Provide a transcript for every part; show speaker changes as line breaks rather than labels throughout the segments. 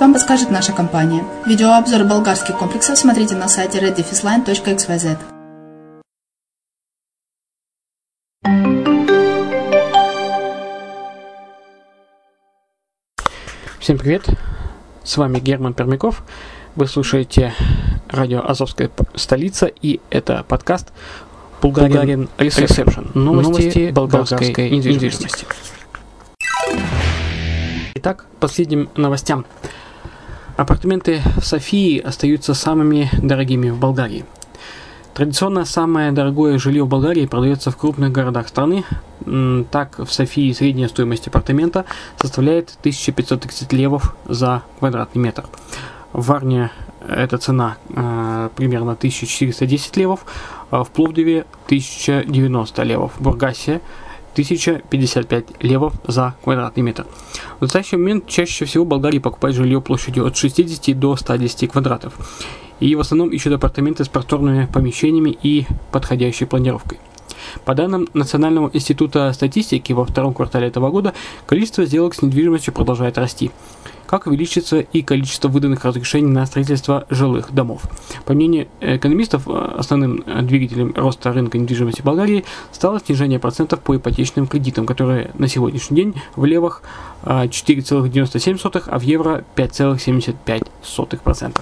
вам подскажет наша компания. Видеообзор болгарских комплексов смотрите на сайте reddefisline.xyz.
Всем привет! С вами Герман Пермяков. Вы слушаете радио Азовская столица и это подкаст Bulgarian Reception. Новости болгарской недвижимости. Итак, последним новостям. Апартаменты в Софии остаются самыми дорогими в Болгарии. Традиционно самое дорогое жилье в Болгарии продается в крупных городах страны. Так, в Софии средняя стоимость апартамента составляет 1530 левов за квадратный метр. В Варне эта цена э, примерно 1410 левов, а в Пловдиве 1090 левов, в Бургасе 1055 левов за квадратный метр. В настоящий момент чаще всего в Болгарии покупают жилье площадью от 60 до 110 квадратов и в основном ищут апартаменты с просторными помещениями и подходящей планировкой. По данным Национального института статистики, во втором квартале этого года количество сделок с недвижимостью продолжает расти как увеличится и количество выданных разрешений на строительство жилых домов. По мнению экономистов, основным двигателем роста рынка недвижимости Болгарии стало снижение процентов по ипотечным кредитам, которые на сегодняшний день в левах 4,97, а в евро 5,75%.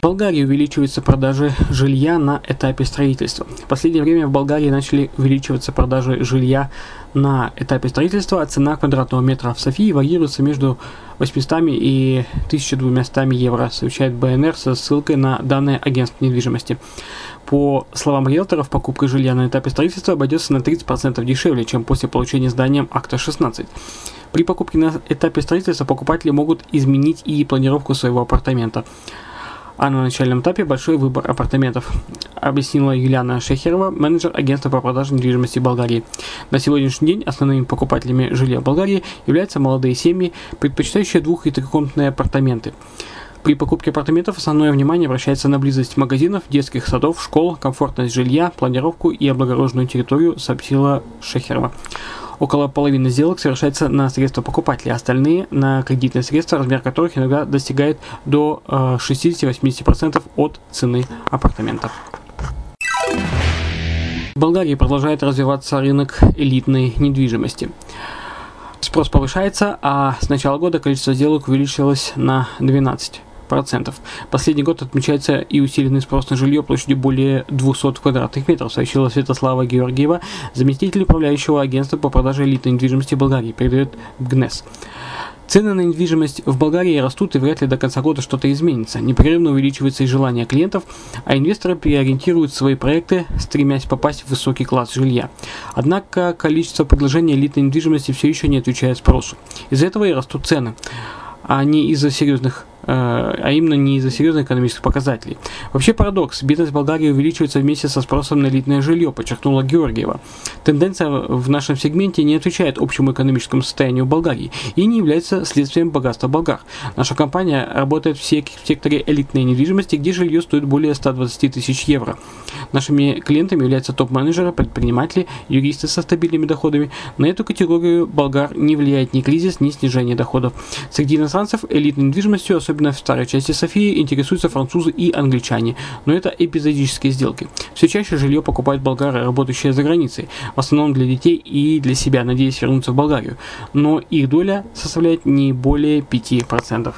В Болгарии увеличиваются продажи жилья на этапе строительства. В последнее время в Болгарии начали увеличиваться продажи жилья на этапе строительства, а цена квадратного метра в Софии варьируется между 800 и 1200 евро, сообщает БНР со ссылкой на данные агентства недвижимости. По словам риэлторов, покупка жилья на этапе строительства обойдется на 30% дешевле, чем после получения зданием акта 16. При покупке на этапе строительства покупатели могут изменить и планировку своего апартамента а на начальном этапе большой выбор апартаментов, объяснила Юлиана Шехерова, менеджер агентства по продаже недвижимости Болгарии. На сегодняшний день основными покупателями жилья Болгарии являются молодые семьи, предпочитающие двух- и трехкомнатные апартаменты. При покупке апартаментов основное внимание обращается на близость магазинов, детских садов, школ, комфортность жилья, планировку и облагороженную территорию, сообщила Шехерова. Около половины сделок совершается на средства покупателя, остальные на кредитные средства, размер которых иногда достигает до 60-80% э, от цены апартамента. В Болгарии продолжает развиваться рынок элитной недвижимости. Спрос повышается, а с начала года количество сделок увеличилось на 12 процентов. Последний год отмечается и усиленный спрос на жилье площадью более 200 квадратных метров, сообщила Святослава Георгиева, заместитель управляющего агентства по продаже элитной недвижимости Болгарии, передает ГНЕС. Цены на недвижимость в Болгарии растут, и вряд ли до конца года что-то изменится. Непрерывно увеличивается и желание клиентов, а инвесторы переориентируют свои проекты, стремясь попасть в высокий класс жилья. Однако количество предложений элитной недвижимости все еще не отвечает спросу. Из-за этого и растут цены, а не из-за серьезных а именно не из-за серьезных экономических показателей. Вообще парадокс. Бедность Болгарии увеличивается вместе со спросом на элитное жилье, подчеркнула Георгиева. Тенденция в нашем сегменте не отвечает общему экономическому состоянию Болгарии и не является следствием богатства болгар. Наша компания работает в секторе элитной недвижимости, где жилье стоит более 120 тысяч евро. Нашими клиентами являются топ-менеджеры, предприниматели, юристы со стабильными доходами. На эту категорию болгар не влияет ни кризис, ни снижение доходов. Среди иностранцев элитной недвижимостью, особенно в старой части Софии, интересуются французы и англичане, но это эпизодические сделки. Все чаще жилье покупают болгары, работающие за границей, в основном для детей и для себя, надеясь вернуться в Болгарию, но их доля составляет не более 5%.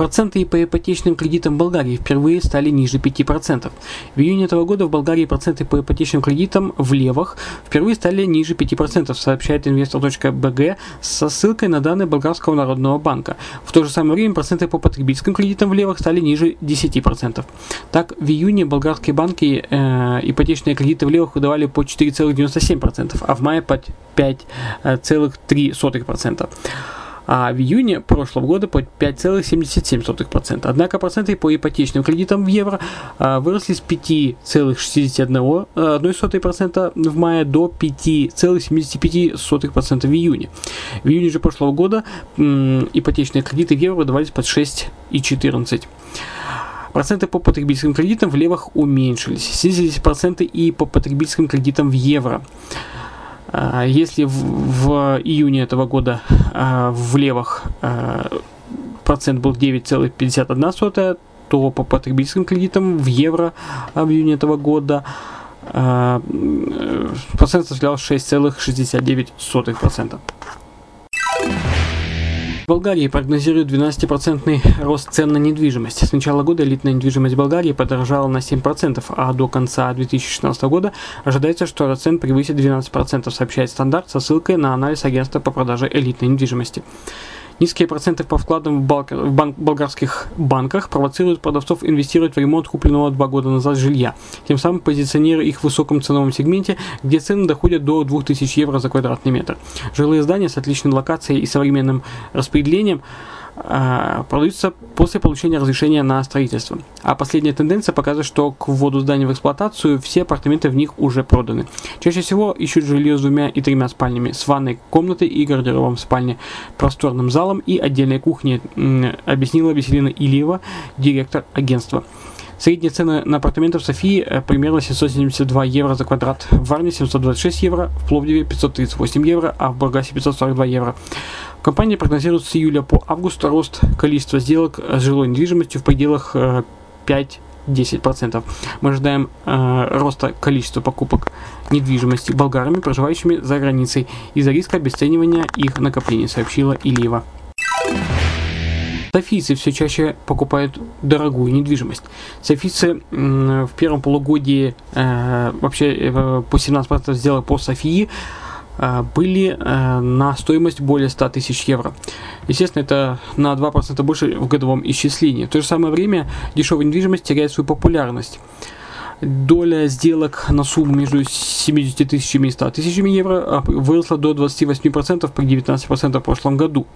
Проценты по ипотечным кредитам Болгарии впервые стали ниже 5%. В июне этого года в Болгарии проценты по ипотечным кредитам в левах впервые стали ниже 5%, сообщает investor.bg со ссылкой на данные Болгарского народного банка. В то же самое время проценты по потребительским кредитам в левах стали ниже 10%. Так, в июне болгарские банки э, ипотечные кредиты в левах выдавали по 4,97%, а в мае по 5,3% а в июне прошлого года по 5,77%. Однако проценты по ипотечным кредитам в евро а, выросли с 5,61% в мае до 5,75% в июне. В июне же прошлого года ипотечные кредиты в евро выдавались под 6,14%. Проценты по потребительским кредитам в левах уменьшились. Снизились проценты и по потребительским кредитам в евро. А, если в, в июне этого года а, в левах а, процент был 9,51, то по потребительским кредитам в евро в июне этого года процент составлял 6,69%. В Болгарии прогнозируют 12% рост цен на недвижимость. С начала года элитная недвижимость Болгарии подорожала на 7%, а до конца 2016 года ожидается, что рост цен превысит 12%, сообщает стандарт со ссылкой на анализ агентства по продаже элитной недвижимости. Низкие проценты по вкладам в, балк... в бан... болгарских банках провоцируют продавцов инвестировать в ремонт купленного два года назад жилья, тем самым позиционируя их в высоком ценовом сегменте, где цены доходят до 2000 евро за квадратный метр. Жилые здания с отличной локацией и современным распределением – продаются после получения разрешения на строительство. А последняя тенденция показывает, что к вводу здания в эксплуатацию все апартаменты в них уже проданы. Чаще всего ищут жилье с двумя и тремя спальнями, с ванной комнатой и гардеробом в спальне, просторным залом и отдельной кухней, объяснила Веселина Ильева, директор агентства. Средняя цена на апартаменты в Софии э, примерно 772 евро за квадрат, в Варне 726 евро, в Пловдиве 538 евро, а в Бургасе 542 евро. Компания прогнозирует с июля по август рост количества сделок с жилой недвижимостью в пределах 5-10%. Э, Мы ожидаем э, роста количества покупок недвижимости болгарами, проживающими за границей, из-за риска обесценивания их накоплений, сообщила Ильева. Софийцы все чаще покупают дорогую недвижимость. Софийцы в первом полугодии э, вообще э, по 17% сделок по Софии были э, на стоимость более 100 тысяч евро. Естественно, это на 2% больше в годовом исчислении. В то же самое время дешевая недвижимость теряет свою популярность доля сделок на сумму между 70 тысячами и 100 тысячами евро выросла до 28% при 19% в прошлом году.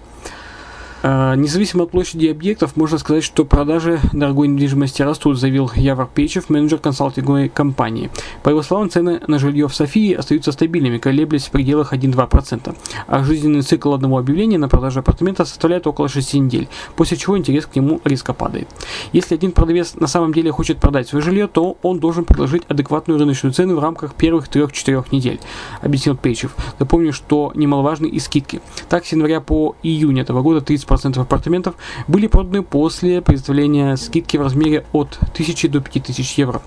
А, независимо от площади объектов, можно сказать, что продажи дорогой недвижимости растут, заявил Явор Печев, менеджер консалтинговой компании. По его словам, цены на жилье в Софии остаются стабильными, колеблясь в пределах 1-2%, а жизненный цикл одного объявления на продажу апартамента составляет около 6 недель, после чего интерес к нему резко падает. Если один продавец на самом деле хочет продать свое жилье, то он должен предложить адекватную рыночную цену в рамках первых 3-4 недель, объяснил Печев. Напомню, что немаловажны и скидки. Так, с января по июнь этого года 30 10% апартаментов были проданы после представления скидки в размере от 1000 до 5000 евро.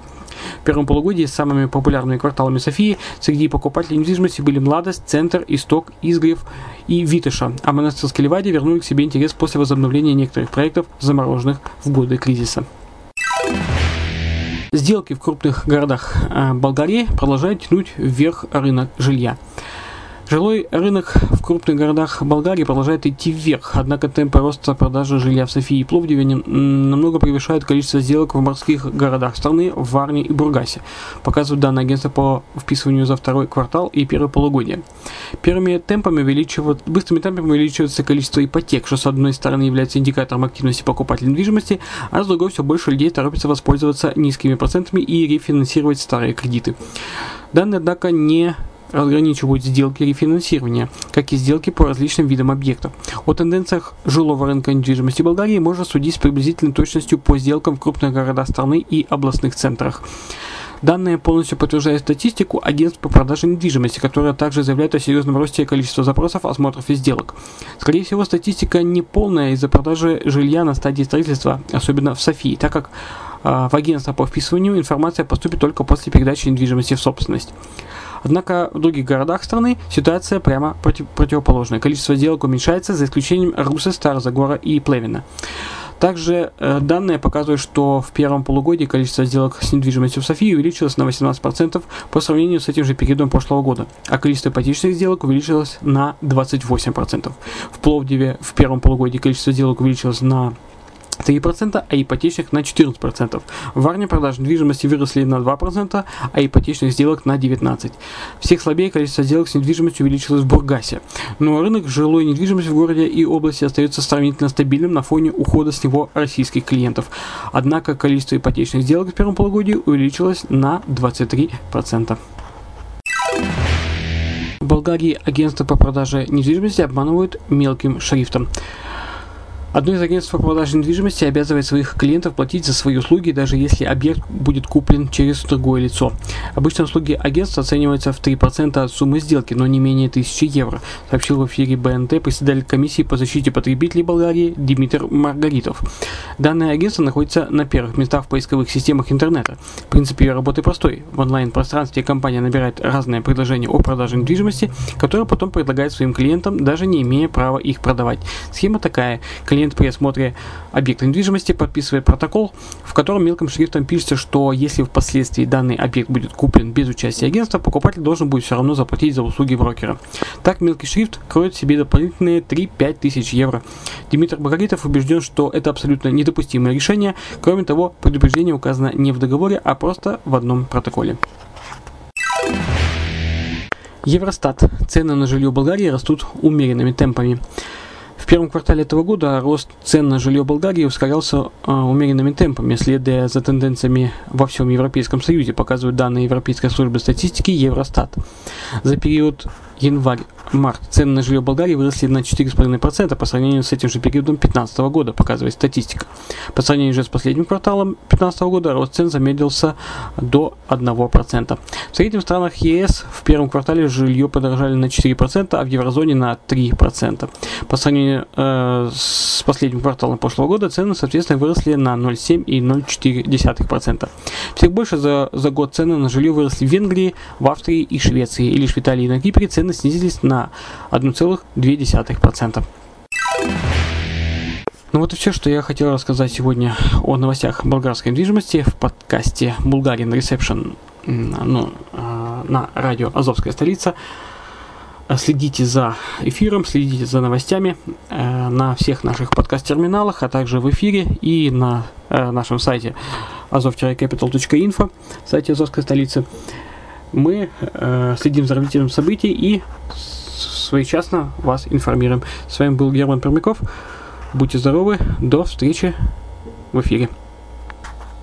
В первом полугодии самыми популярными кварталами Софии среди покупателей недвижимости были Младость, Центр, Исток, Изгрев и Витыша, а монастырские Ливаде вернули к себе интерес после возобновления некоторых проектов, замороженных в годы кризиса. Сделки в крупных городах э, Болгарии продолжают тянуть вверх рынок жилья. Жилой рынок в крупных городах Болгарии продолжает идти вверх, однако темпы роста продажи жилья в Софии и Пловдиве намного превышают количество сделок в морских городах страны, в Варне и Бургасе, показывают данные агентства по вписыванию за второй квартал и первое полугодие. Первыми темпами увеличивают, быстрыми темпами увеличивается количество ипотек, что с одной стороны является индикатором активности покупателей недвижимости, а с другой все больше людей торопятся воспользоваться низкими процентами и рефинансировать старые кредиты. Данные, однако, не ограничивают сделки рефинансирования, как и сделки по различным видам объектов. О тенденциях жилого рынка недвижимости Болгарии можно судить с приблизительной точностью по сделкам в крупных городах страны и областных центрах. Данные полностью подтверждают статистику агентств по продаже недвижимости, которая также заявляет о серьезном росте количества запросов, осмотров и сделок. Скорее всего, статистика не полная из-за продажи жилья на стадии строительства, особенно в Софии, так как э, в агентство по вписыванию информация поступит только после передачи недвижимости в собственность. Однако в других городах страны ситуация прямо против, противоположная. Количество сделок уменьшается, за исключением Русы, Старозагора и Плевина. Также э, данные показывают, что в первом полугодии количество сделок с недвижимостью в Софии увеличилось на 18% по сравнению с этим же периодом прошлого года, а количество ипотечных сделок увеличилось на 28%. В Пловдиве в первом полугодии количество сделок увеличилось на 3%, а ипотечных на 14%. В Варне продажи недвижимости выросли на 2%, а ипотечных сделок на 19%. Всех слабее количество сделок с недвижимостью увеличилось в Бургасе. Но рынок жилой недвижимости в городе и области остается сравнительно стабильным на фоне ухода с него российских клиентов. Однако количество ипотечных сделок в первом полугодии увеличилось на 23%. В Болгарии агентства по продаже недвижимости обманывают мелким шрифтом. Одно из агентств по продаже недвижимости обязывает своих клиентов платить за свои услуги, даже если объект будет куплен через другое лицо. Обычно услуги агентства оцениваются в 3% от суммы сделки, но не менее 1000 евро, сообщил в эфире БНТ председатель комиссии по защите потребителей Болгарии Дмитрий Маргаритов. Данное агентство находится на первых местах в поисковых системах интернета. Принцип ее работы простой. В онлайн-пространстве компания набирает разные предложения о продаже недвижимости, которые потом предлагает своим клиентам, даже не имея права их продавать. Схема такая. Клиент клиент при осмотре объекта недвижимости подписывает протокол, в котором мелким шрифтом пишется, что если впоследствии данный объект будет куплен без участия агентства, покупатель должен будет все равно заплатить за услуги брокера. Так мелкий шрифт кроет в себе дополнительные 3-5 тысяч евро. Дмитрий Багаритов убежден, что это абсолютно недопустимое решение. Кроме того, предупреждение указано не в договоре, а просто в одном протоколе. Евростат. Цены на жилье в Болгарии растут умеренными темпами. В первом квартале этого года рост цен на жилье Болгарии ускорялся э, умеренными темпами, следуя за тенденциями во всем Европейском Союзе, показывают данные Европейской службы статистики Евростат. За период январь-март цены на жилье в Болгарии выросли на 4,5% по сравнению с этим же периодом 2015 года, показывает статистика. По сравнению же с последним кварталом 2015 года рост цен замедлился до 1%. В среднем странах ЕС в первом квартале жилье подорожали на 4%, а в еврозоне на 3%. По сравнению э, с последним кварталом прошлого года цены, соответственно, выросли на 0,7 и 0,4%. Всех больше за, за год цены на жилье выросли в Венгрии, в Австрии и Швеции. И лишь в Италии и на Кипре цены снизились на 1,2%. Ну вот и все, что я хотел рассказать сегодня о новостях болгарской недвижимости в подкасте Bulgarian Reception ну, а, на радио «Азовская столица». Следите за эфиром, следите за новостями э, на всех наших подкаст-терминалах, а также в эфире и на э, нашем сайте azov-capital.info, сайте Азовской столицы. Мы э, следим за развитием событий и своечасно вас информируем. С вами был Герман Пермяков. Будьте здоровы, до встречи в эфире.